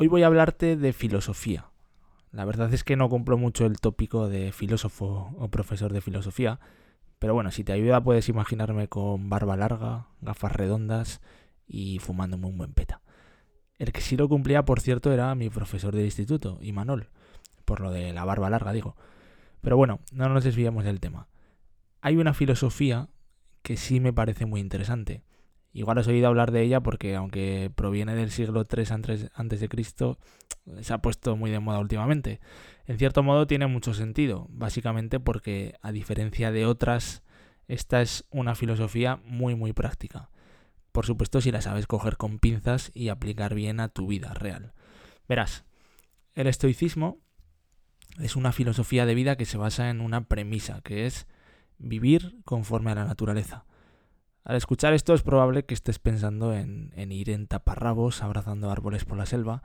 Hoy voy a hablarte de filosofía. La verdad es que no cumplo mucho el tópico de filósofo o profesor de filosofía, pero bueno, si te ayuda puedes imaginarme con barba larga, gafas redondas y fumándome un buen peta. El que sí lo cumplía, por cierto, era mi profesor del instituto, Imanol, por lo de la barba larga, digo. Pero bueno, no nos desviamos del tema. Hay una filosofía que sí me parece muy interesante, Igual has oído hablar de ella porque aunque proviene del siglo III de Cristo, se ha puesto muy de moda últimamente. En cierto modo tiene mucho sentido, básicamente porque a diferencia de otras, esta es una filosofía muy muy práctica. Por supuesto si la sabes coger con pinzas y aplicar bien a tu vida real. Verás, el estoicismo es una filosofía de vida que se basa en una premisa, que es vivir conforme a la naturaleza. Al escuchar esto es probable que estés pensando en, ir en taparrabos abrazando árboles por la selva.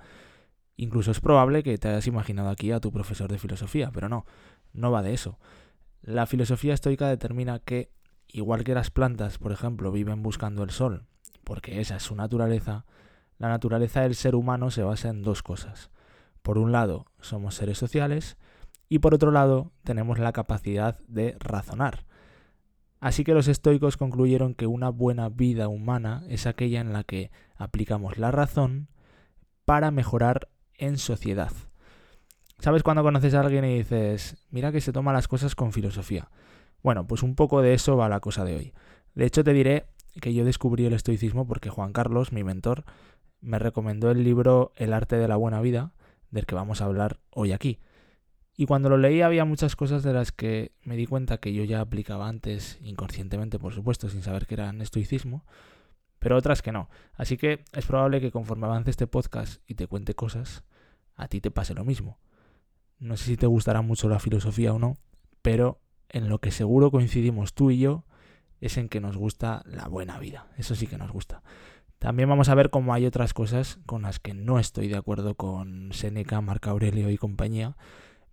Incluso es probable que te hayas imaginado aquí a tu profesor de filosofía, pero no, no va de eso. La filosofía estoica determina que, igual que las plantas, por ejemplo, viven buscando el sol, porque esa es su naturaleza, la naturaleza del ser humano se basa en dos cosas. Por un lado, somos seres sociales y por otro lado, tenemos la capacidad de razonar. Así que los estoicos concluyeron que una buena vida humana es aquella en la que aplicamos la razón para mejorar en sociedad. ¿Sabes cuando conoces a alguien y dices, mira que se toma las cosas con filosofía? Bueno, pues un poco de eso va la cosa de hoy. De hecho, te diré que yo descubrí el estoicismo porque Juan Carlos, mi mentor, me recomendó el libro El arte de la buena vida, del que vamos a hablar hoy aquí. Y cuando lo leí había muchas cosas de las que me di cuenta que yo ya aplicaba antes, inconscientemente por supuesto, sin saber que eran estoicismo, pero otras que no. Así que es probable que conforme avance este podcast y te cuente cosas, a ti te pase lo mismo. No sé si te gustará mucho la filosofía o no, pero en lo que seguro coincidimos tú y yo es en que nos gusta la buena vida. Eso sí que nos gusta. También vamos a ver cómo hay otras cosas con las que no estoy de acuerdo con Seneca, Marco Aurelio y compañía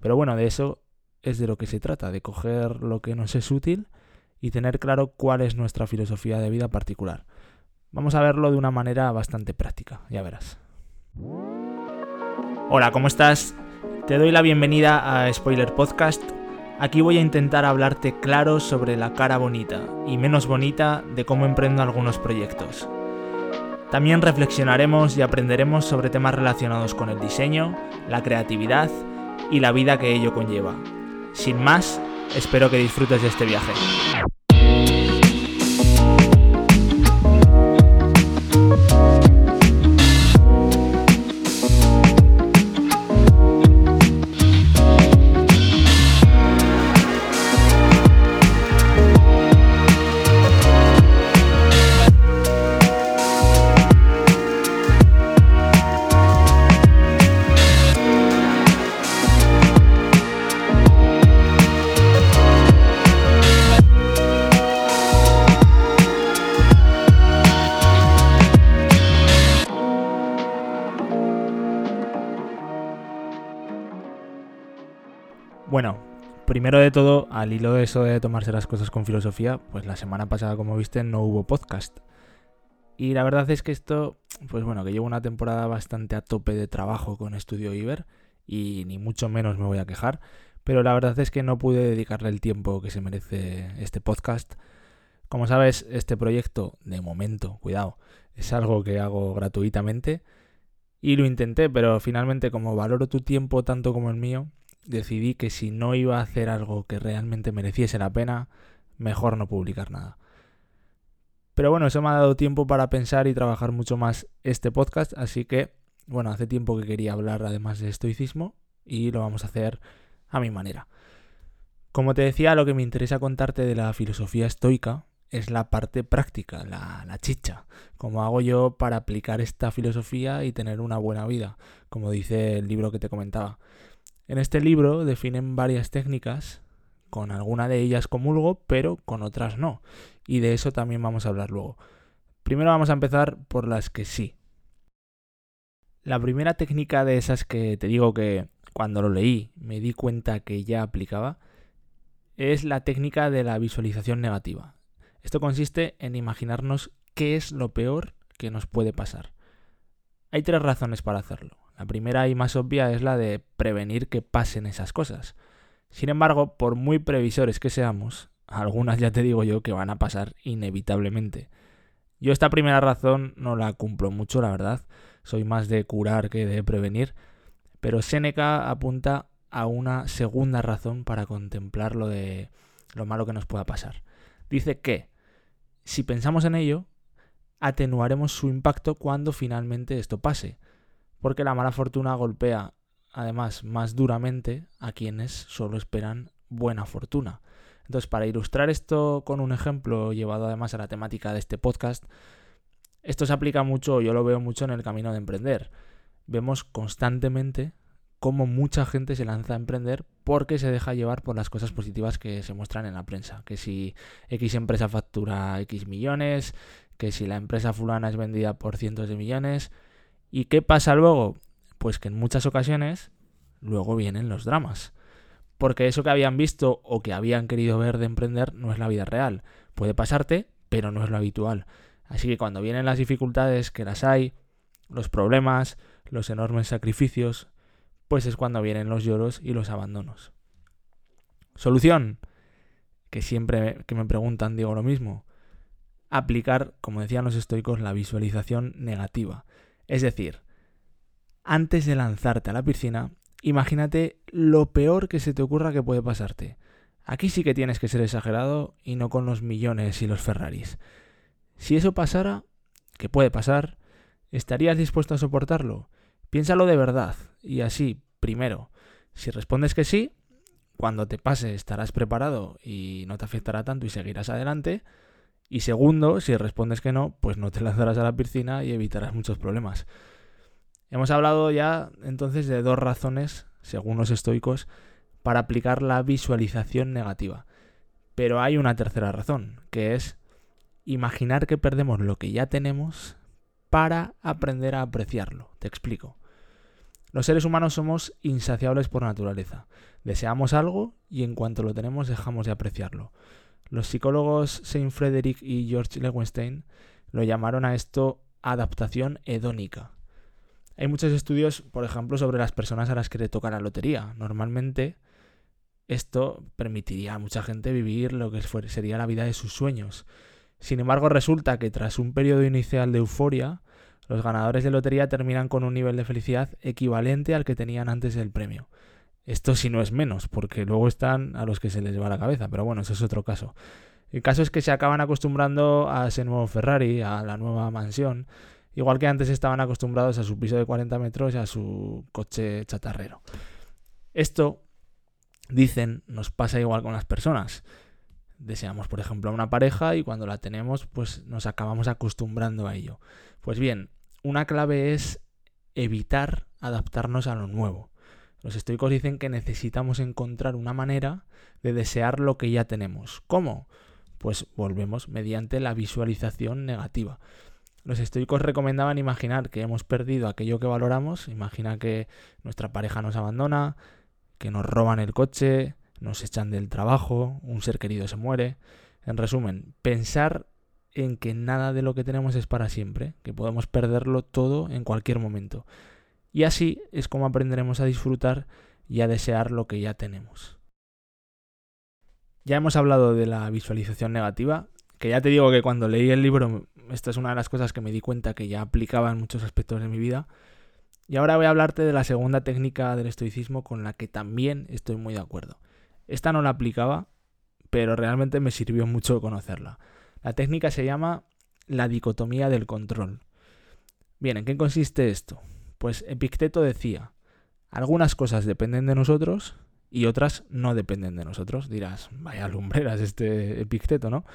pero bueno, de eso es de lo que se trata, de coger lo que nos es útil y tener claro cuál es nuestra filosofía de vida particular. Vamos a verlo de una manera bastante práctica, ya verás. Hola, ¿cómo estás? Te doy la bienvenida a Spoiler Podcast. Aquí voy a intentar hablarte claro sobre la cara bonita y menos bonita de cómo emprendo algunos proyectos. También reflexionaremos y aprenderemos sobre temas relacionados con el diseño, la creatividad y la vida que ello conlleva. Sin más, espero que disfrutes de este viaje. Primero de todo, al hilo de eso de tomarse las cosas con filosofía, pues la semana pasada, como viste, no hubo podcast. Y la verdad es que esto, pues bueno, que llevo una temporada bastante a tope de trabajo con Estudio Iber y ni mucho menos me voy a quejar, pero la verdad es que no pude dedicarle el tiempo que se merece este podcast. Como sabes, este proyecto, de momento, cuidado, es algo que hago gratuitamente y lo intenté, pero finalmente como valoro tu tiempo tanto como el mío, decidí que si no iba a hacer algo que realmente mereciese la pena, mejor no publicar nada. Pero bueno, eso me ha dado tiempo para pensar y trabajar mucho más este podcast, así que, bueno, hace tiempo que quería hablar además de estoicismo y lo vamos a hacer a mi manera. Como te decía, lo que me interesa contarte de la filosofía estoica es la parte práctica, la, la chicha, como hago yo para aplicar esta filosofía y tener una buena vida, como dice el libro que te comentaba. En este libro definen varias técnicas, con alguna de ellas comulgo, pero con otras no. Y de eso también vamos a hablar luego. Primero vamos a empezar por las que sí. La primera técnica de esas que te digo que cuando lo leí me di cuenta que ya aplicaba es la técnica de la visualización negativa. Esto consiste en imaginarnos qué es lo peor que nos puede pasar. Hay tres razones para hacerlo. La primera y más obvia es la de prevenir que pasen esas cosas. Sin embargo, por muy previsores que seamos, algunas ya te digo yo que van a pasar inevitablemente. Yo esta primera razón no la cumplo mucho, la verdad. Soy más de curar que de prevenir. Pero Seneca apunta a una segunda razón para contemplar lo de lo malo que nos pueda pasar. Dice que si pensamos en ello, atenuaremos su impacto cuando finalmente esto pase, porque la mala fortuna golpea además más duramente a quienes solo esperan buena fortuna. Entonces, para ilustrar esto con un ejemplo llevado además a la temática de este podcast, esto se aplica mucho, yo lo veo mucho en el camino de emprender. Vemos constantemente cómo mucha gente se lanza a emprender porque se deja llevar por las cosas positivas que se muestran en la prensa. Que si X empresa factura X millones, que si la empresa fulana es vendida por cientos de millones. ¿Y qué pasa luego? Pues que en muchas ocasiones luego vienen los dramas. Porque eso que habían visto o que habían querido ver de emprender no es la vida real. Puede pasarte, pero no es lo habitual. Así que cuando vienen las dificultades, que las hay, los problemas, los enormes sacrificios, pues es cuando vienen los lloros y los abandonos. Solución, que siempre que me preguntan digo lo mismo, aplicar, como decían los estoicos, la visualización negativa. Es decir, antes de lanzarte a la piscina, imagínate lo peor que se te ocurra que puede pasarte. Aquí sí que tienes que ser exagerado y no con los millones y los Ferraris. Si eso pasara, que puede pasar, ¿estarías dispuesto a soportarlo? Piénsalo de verdad y así, primero, si respondes que sí, cuando te pase estarás preparado y no te afectará tanto y seguirás adelante. Y segundo, si respondes que no, pues no te lanzarás a la piscina y evitarás muchos problemas. Hemos hablado ya entonces de dos razones, según los estoicos, para aplicar la visualización negativa. Pero hay una tercera razón, que es imaginar que perdemos lo que ya tenemos para aprender a apreciarlo. Te explico. Los seres humanos somos insaciables por naturaleza. Deseamos algo y en cuanto lo tenemos dejamos de apreciarlo. Los psicólogos Saint Frederick y George Lewenstein lo llamaron a esto adaptación hedónica. Hay muchos estudios, por ejemplo, sobre las personas a las que le toca la lotería. Normalmente esto permitiría a mucha gente vivir lo que sería la vida de sus sueños. Sin embargo, resulta que tras un periodo inicial de euforia, los ganadores de lotería terminan con un nivel de felicidad equivalente al que tenían antes del premio. Esto si no es menos, porque luego están a los que se les va la cabeza, pero bueno, eso es otro caso. El caso es que se acaban acostumbrando a ese nuevo Ferrari, a la nueva mansión, igual que antes estaban acostumbrados a su piso de 40 metros y a su coche chatarrero. Esto, dicen, nos pasa igual con las personas. Deseamos, por ejemplo, a una pareja y cuando la tenemos, pues nos acabamos acostumbrando a ello. Pues bien, una clave es evitar adaptarnos a lo nuevo. Los estoicos dicen que necesitamos encontrar una manera de desear lo que ya tenemos. ¿Cómo? Pues volvemos mediante la visualización negativa. Los estoicos recomendaban imaginar que hemos perdido aquello que valoramos, imagina que nuestra pareja nos abandona, que nos roban el coche, nos echan del trabajo, un ser querido se muere. En resumen, pensar en que nada de lo que tenemos es para siempre, que podemos perderlo todo en cualquier momento. Y así es como aprenderemos a disfrutar y a desear lo que ya tenemos. Ya hemos hablado de la visualización negativa, que ya te digo que cuando leí el libro, esta es una de las cosas que me di cuenta que ya aplicaba en muchos aspectos de mi vida. Y ahora voy a hablarte de la segunda técnica del estoicismo con la que también estoy muy de acuerdo. Esta no la aplicaba, pero realmente me sirvió mucho conocerla. La técnica se llama la dicotomía del control. Bien, ¿en qué consiste esto? Pues Epicteto decía, algunas cosas dependen de nosotros y otras no dependen de nosotros. Dirás, vaya lumbreras este Epicteto, ¿no?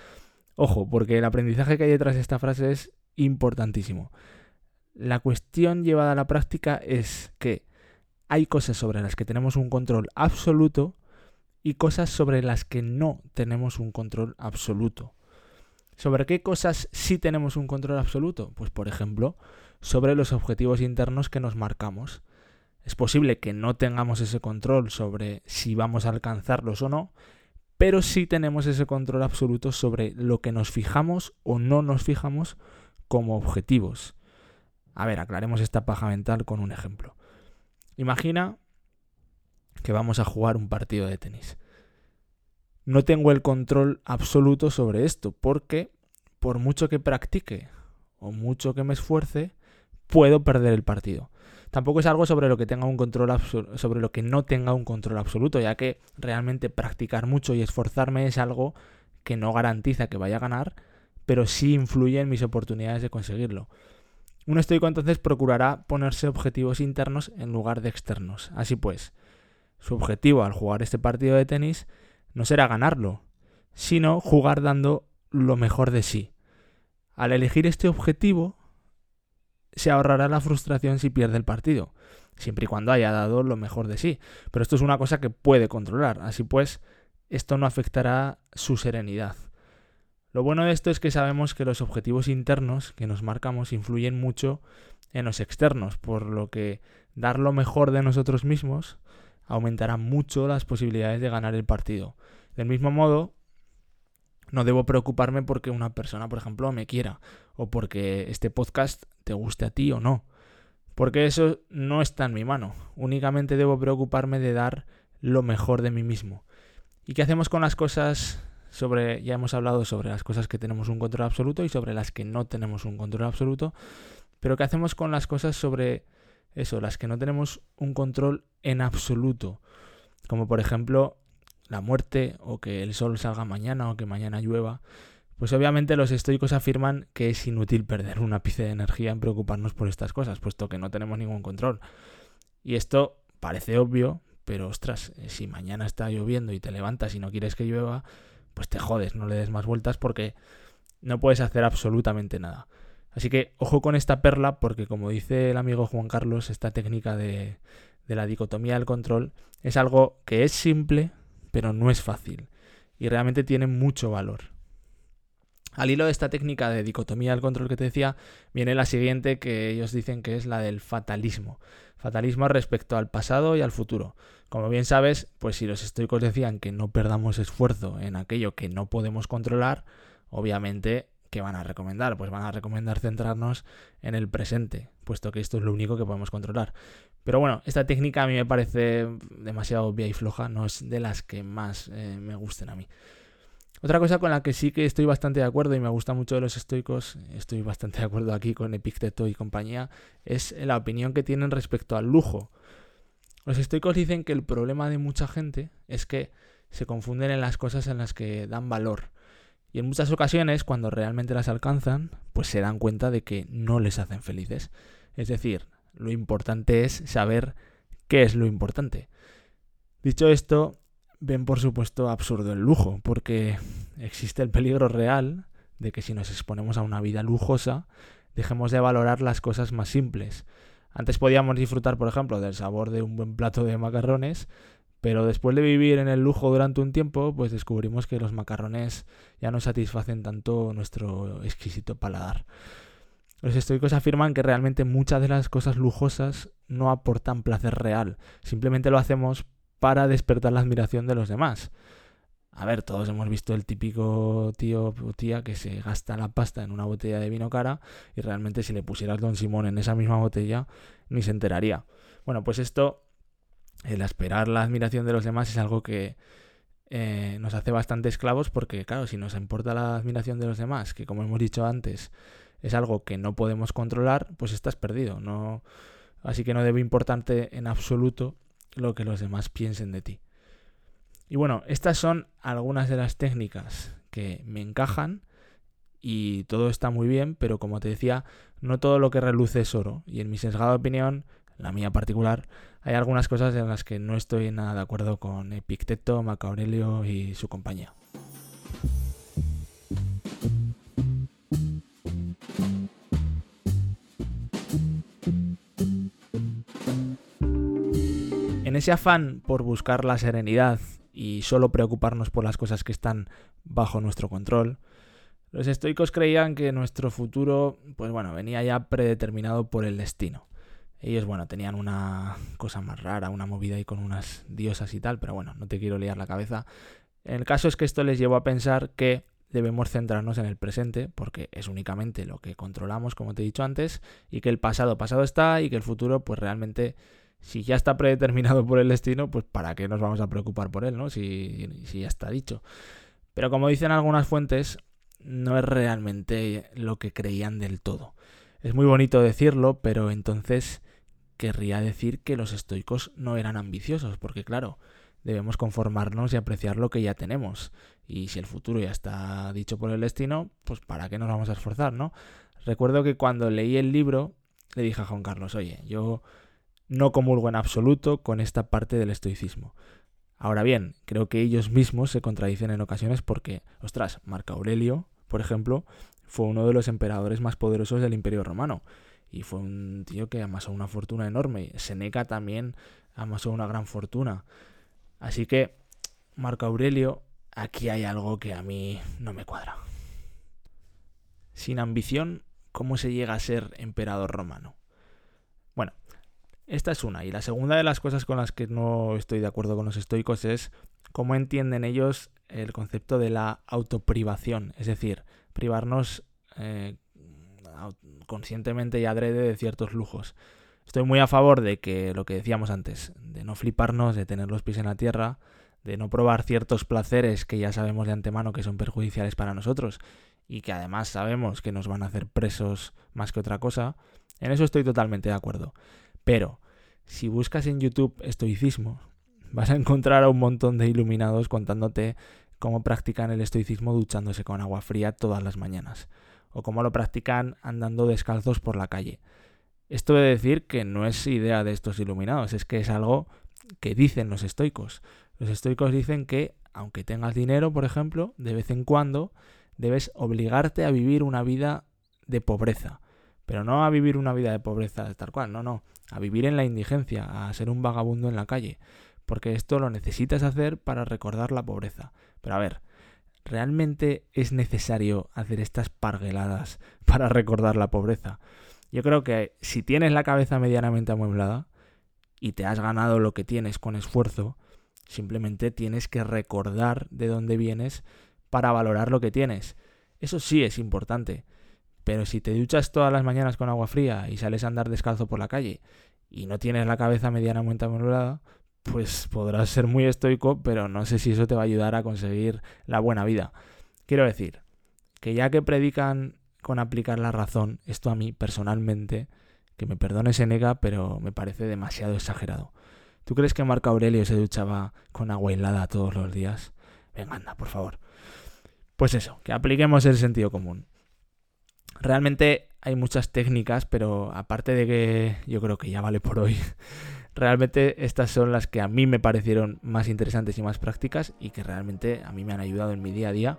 Ojo, porque el aprendizaje que hay detrás de esta frase es importantísimo. La cuestión llevada a la práctica es que hay cosas sobre las que tenemos un control absoluto y cosas sobre las que no tenemos un control absoluto. ¿Sobre qué cosas sí tenemos un control absoluto? Pues por ejemplo, sobre los objetivos internos que nos marcamos. Es posible que no tengamos ese control sobre si vamos a alcanzarlos o no, pero sí tenemos ese control absoluto sobre lo que nos fijamos o no nos fijamos como objetivos. A ver, aclaremos esta paja mental con un ejemplo. Imagina que vamos a jugar un partido de tenis. No tengo el control absoluto sobre esto, porque por mucho que practique o mucho que me esfuerce, puedo perder el partido. Tampoco es algo sobre lo que tenga un control sobre lo que no tenga un control absoluto, ya que realmente practicar mucho y esforzarme es algo que no garantiza que vaya a ganar, pero sí influye en mis oportunidades de conseguirlo. Un estoico entonces procurará ponerse objetivos internos en lugar de externos. Así pues, su objetivo al jugar este partido de tenis no será ganarlo, sino jugar dando lo mejor de sí. Al elegir este objetivo, se ahorrará la frustración si pierde el partido, siempre y cuando haya dado lo mejor de sí. Pero esto es una cosa que puede controlar, así pues, esto no afectará su serenidad. Lo bueno de esto es que sabemos que los objetivos internos que nos marcamos influyen mucho en los externos, por lo que dar lo mejor de nosotros mismos aumentará mucho las posibilidades de ganar el partido. Del mismo modo, no debo preocuparme porque una persona, por ejemplo, me quiera o porque este podcast te guste a ti o no. Porque eso no está en mi mano. Únicamente debo preocuparme de dar lo mejor de mí mismo. ¿Y qué hacemos con las cosas sobre, ya hemos hablado sobre las cosas que tenemos un control absoluto y sobre las que no tenemos un control absoluto, pero ¿qué hacemos con las cosas sobre eso, las que no tenemos un control en absoluto? Como por ejemplo la muerte o que el sol salga mañana o que mañana llueva. Pues obviamente los estoicos afirman que es inútil perder una ápice de energía en preocuparnos por estas cosas, puesto que no tenemos ningún control. Y esto parece obvio, pero ostras, si mañana está lloviendo y te levantas y no quieres que llueva, pues te jodes, no le des más vueltas porque no puedes hacer absolutamente nada. Así que ojo con esta perla porque como dice el amigo Juan Carlos, esta técnica de, la dicotomía del control es algo que es simple, pero no es fácil y realmente tiene mucho valor. Al hilo de esta técnica de dicotomía del control que te decía, viene la siguiente que ellos dicen que es la del fatalismo. Fatalismo respecto al pasado y al futuro. Como bien sabes, pues si los estoicos decían que no perdamos esfuerzo en aquello que no podemos controlar, obviamente, ¿qué van a recomendar? Pues van a recomendar centrarnos en el presente, puesto que esto es lo único que podemos controlar. Pero bueno, esta técnica a mí me parece demasiado obvia y floja, no es de las que más eh, me gusten a mí. Otra cosa con la que sí que estoy bastante de acuerdo y me gusta mucho de los estoicos, estoy bastante de acuerdo aquí con Epicteto y compañía, es la opinión que tienen respecto al lujo. Los estoicos dicen que el problema de mucha gente es que se confunden en las cosas en las que dan valor. Y en muchas ocasiones, cuando realmente las alcanzan, pues se dan cuenta de que no les hacen felices. Es decir, lo importante es saber qué es lo importante. Dicho esto, ven por supuesto absurdo el lujo, porque existe el peligro real de que si nos exponemos a una vida lujosa, dejemos de valorar las cosas más simples. Antes podíamos disfrutar, por ejemplo, del sabor de un buen plato de macarrones, pero después de vivir en el lujo durante un tiempo, pues descubrimos que los macarrones ya no satisfacen tanto nuestro exquisito paladar. Los estoicos afirman que realmente muchas de las cosas lujosas no aportan placer real, simplemente lo hacemos para despertar la admiración de los demás. A ver, todos hemos visto el típico tío o tía que se gasta la pasta en una botella de vino cara y realmente si le pusieras Don Simón en esa misma botella ni se enteraría. Bueno, pues esto, el esperar la admiración de los demás es algo que eh, nos hace bastante esclavos porque, claro, si nos importa la admiración de los demás, que como hemos dicho antes, es algo que no podemos controlar, pues estás perdido. No, así que no debe importarte en absoluto lo que los demás piensen de ti. Y bueno, estas son algunas de las técnicas que me encajan y todo está muy bien, pero como te decía, no todo lo que reluce es oro. Y en mi sesgada opinión, la mía particular, hay algunas cosas en las que no estoy nada de acuerdo con Epicteto, Marco Aurelio y su compañía. en ese afán por buscar la serenidad y solo preocuparnos por las cosas que están bajo nuestro control, los estoicos creían que nuestro futuro, pues bueno, venía ya predeterminado por el destino. Ellos, bueno, tenían una cosa más rara, una movida ahí con unas diosas y tal, pero bueno, no te quiero liar la cabeza. El caso es que esto les llevó a pensar que debemos centrarnos en el presente, porque es únicamente lo que controlamos, como te he dicho antes, y que el pasado pasado está y que el futuro, pues realmente Si ya está predeterminado por el destino, pues ¿para qué nos vamos a preocupar por él, no? Si, si ya está dicho. Pero como dicen algunas fuentes, no es realmente lo que creían del todo. Es muy bonito decirlo, pero entonces querría decir que los estoicos no eran ambiciosos, porque claro, debemos conformarnos y apreciar lo que ya tenemos. Y si el futuro ya está dicho por el destino, pues ¿para qué nos vamos a esforzar, no? Recuerdo que cuando leí el libro, le dije a Juan Carlos, oye, yo no comulgo en absoluto con esta parte del estoicismo. Ahora bien, creo que ellos mismos se contradicen en ocasiones porque, ostras, Marco Aurelio, por ejemplo, fue uno de los emperadores más poderosos del Imperio Romano y fue un tío que amasó una fortuna enorme. Seneca también amasó una gran fortuna. Así que, Marco Aurelio, aquí hay algo que a mí no me cuadra. Sin ambición, ¿cómo se llega a ser emperador romano? Bueno, esta es una. Y la segunda de las cosas con las que no estoy de acuerdo con los estoicos es cómo entienden ellos el concepto de la autoprivación. Es decir, privarnos eh, conscientemente y adrede de ciertos lujos. Estoy muy a favor de que lo que decíamos antes, de no fliparnos, de tener los pies en la tierra, de no probar ciertos placeres que ya sabemos de antemano que son perjudiciales para nosotros y que además sabemos que nos van a hacer presos más que otra cosa. En eso estoy totalmente de acuerdo. Pero si buscas en YouTube estoicismo, vas a encontrar a un montón de iluminados contándote cómo practican el estoicismo duchándose con agua fría todas las mañanas, o cómo lo practican andando descalzos por la calle. Esto de decir que no es idea de estos iluminados, es que es algo que dicen los estoicos. Los estoicos dicen que, aunque tengas dinero, por ejemplo, de vez en cuando debes obligarte a vivir una vida de pobreza. Pero no a vivir una vida de pobreza tal cual, no, no a vivir en la indigencia, a ser un vagabundo en la calle, porque esto lo necesitas hacer para recordar la pobreza. Pero a ver, ¿realmente es necesario hacer estas pargueladas para recordar la pobreza? Yo creo que si tienes la cabeza medianamente amueblada y te has ganado lo que tienes con esfuerzo, simplemente tienes que recordar de dónde vienes para valorar lo que tienes. Eso sí es importante. Pero si te duchas todas las mañanas con agua fría y sales a andar descalzo por la calle y no tienes la cabeza medianamente amueblada, pues podrás ser muy estoico, pero no sé si eso te va a ayudar a conseguir la buena vida. Quiero decir, que ya que predican con aplicar la razón, esto a mí personalmente, que me perdone Seneca, pero me parece demasiado exagerado. ¿Tú crees que Marco Aurelio se duchaba con agua helada todos los días? Venga, anda, por favor. Pues eso, que apliquemos el sentido común. Realmente hay muchas técnicas, pero aparte de que yo creo que ya vale por hoy, realmente estas son las que a mí me parecieron más interesantes y más prácticas y que realmente a mí me han ayudado en mi día a día.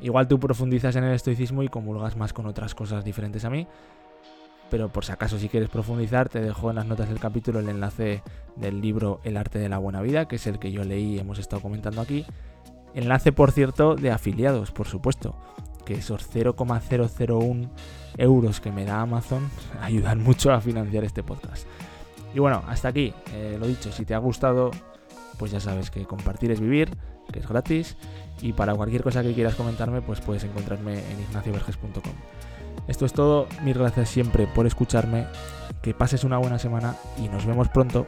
Igual tú profundizas en el estoicismo y comulgas más con otras cosas diferentes a mí, pero por si acaso si quieres profundizar te dejo en las notas del capítulo el enlace del libro El arte de la buena vida, que es el que yo leí y hemos estado comentando aquí. Enlace, por cierto, de afiliados, por supuesto que esos 0,001 euros que me da Amazon ayudan mucho a financiar este podcast. Y bueno, hasta aquí, eh, lo dicho, si te ha gustado, pues ya sabes que compartir es vivir, que es gratis, y para cualquier cosa que quieras comentarme, pues puedes encontrarme en ignacioverges.com. Esto es todo, mil gracias siempre por escucharme, que pases una buena semana y nos vemos pronto.